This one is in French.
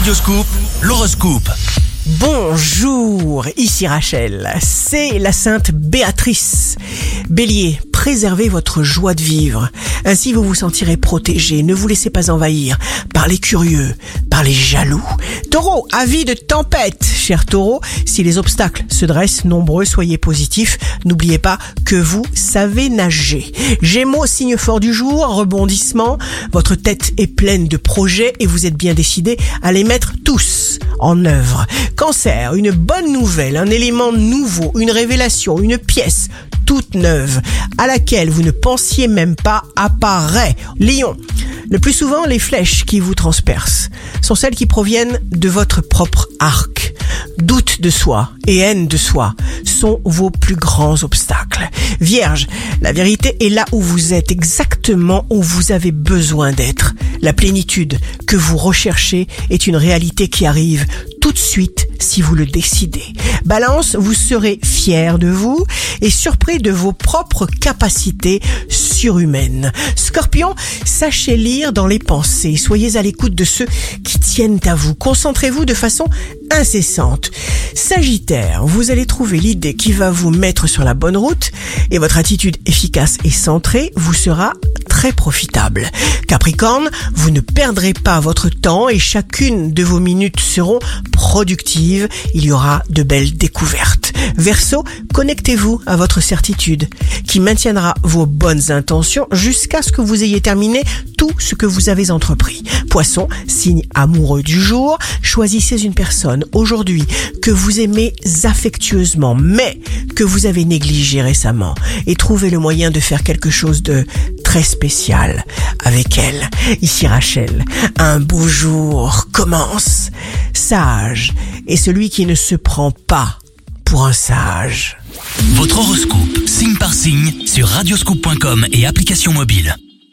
Radioscoop, l'horoscope. Bonjour, ici Rachel, c'est la sainte Béatrice. Bélier, préservez votre joie de vivre. Ainsi vous vous sentirez protégé. Ne vous laissez pas envahir par les curieux, par les jaloux. Taureau, avis de tempête. Cher taureau, si les obstacles se dressent nombreux, soyez positifs. N'oubliez pas que vous savez nager. Gémeaux, signe fort du jour, rebondissement. Votre tête est pleine de projets et vous êtes bien décidé à les mettre tous en œuvre. Cancer, une bonne nouvelle, un élément nouveau, une révélation, une pièce toute neuve à laquelle vous ne pensiez même pas apparaît. Lion, le plus souvent les flèches qui vous transpercent sont celles qui proviennent de votre propre arc. Doute de soi et haine de soi sont vos plus grands obstacles. Vierge, la vérité est là où vous êtes, exactement où vous avez besoin d'être. La plénitude que vous recherchez est une réalité qui arrive tout de suite si vous le décidez. Balance, vous serez fier de vous et surpris de vos propres capacités surhumaines. Scorpion, sachez lire dans les pensées. Soyez à l'écoute de ceux qui tiennent à vous. Concentrez-vous de façon incessante. Sagittaire, vous allez trouver l'idée qui va vous mettre sur la bonne route et votre attitude efficace et centrée vous sera très profitable. Capricorne, vous ne perdrez pas votre temps et chacune de vos minutes seront productives. Il y aura de belles découvertes. Verseau, connectez-vous à votre certitude qui maintiendra vos bonnes intentions jusqu'à ce que vous ayez terminé tout ce que vous avez entrepris. Poisson, signe amoureux du jour, choisissez une personne aujourd'hui que vous aimez affectueusement mais que vous avez négligé récemment et trouvez le moyen de faire quelque chose de très spécial avec elle. Ici Rachel, un beau jour commence. Sage est celui qui ne se prend pas pour un sage. Votre horoscope, signe par signe, sur radioscoop.com et application mobile.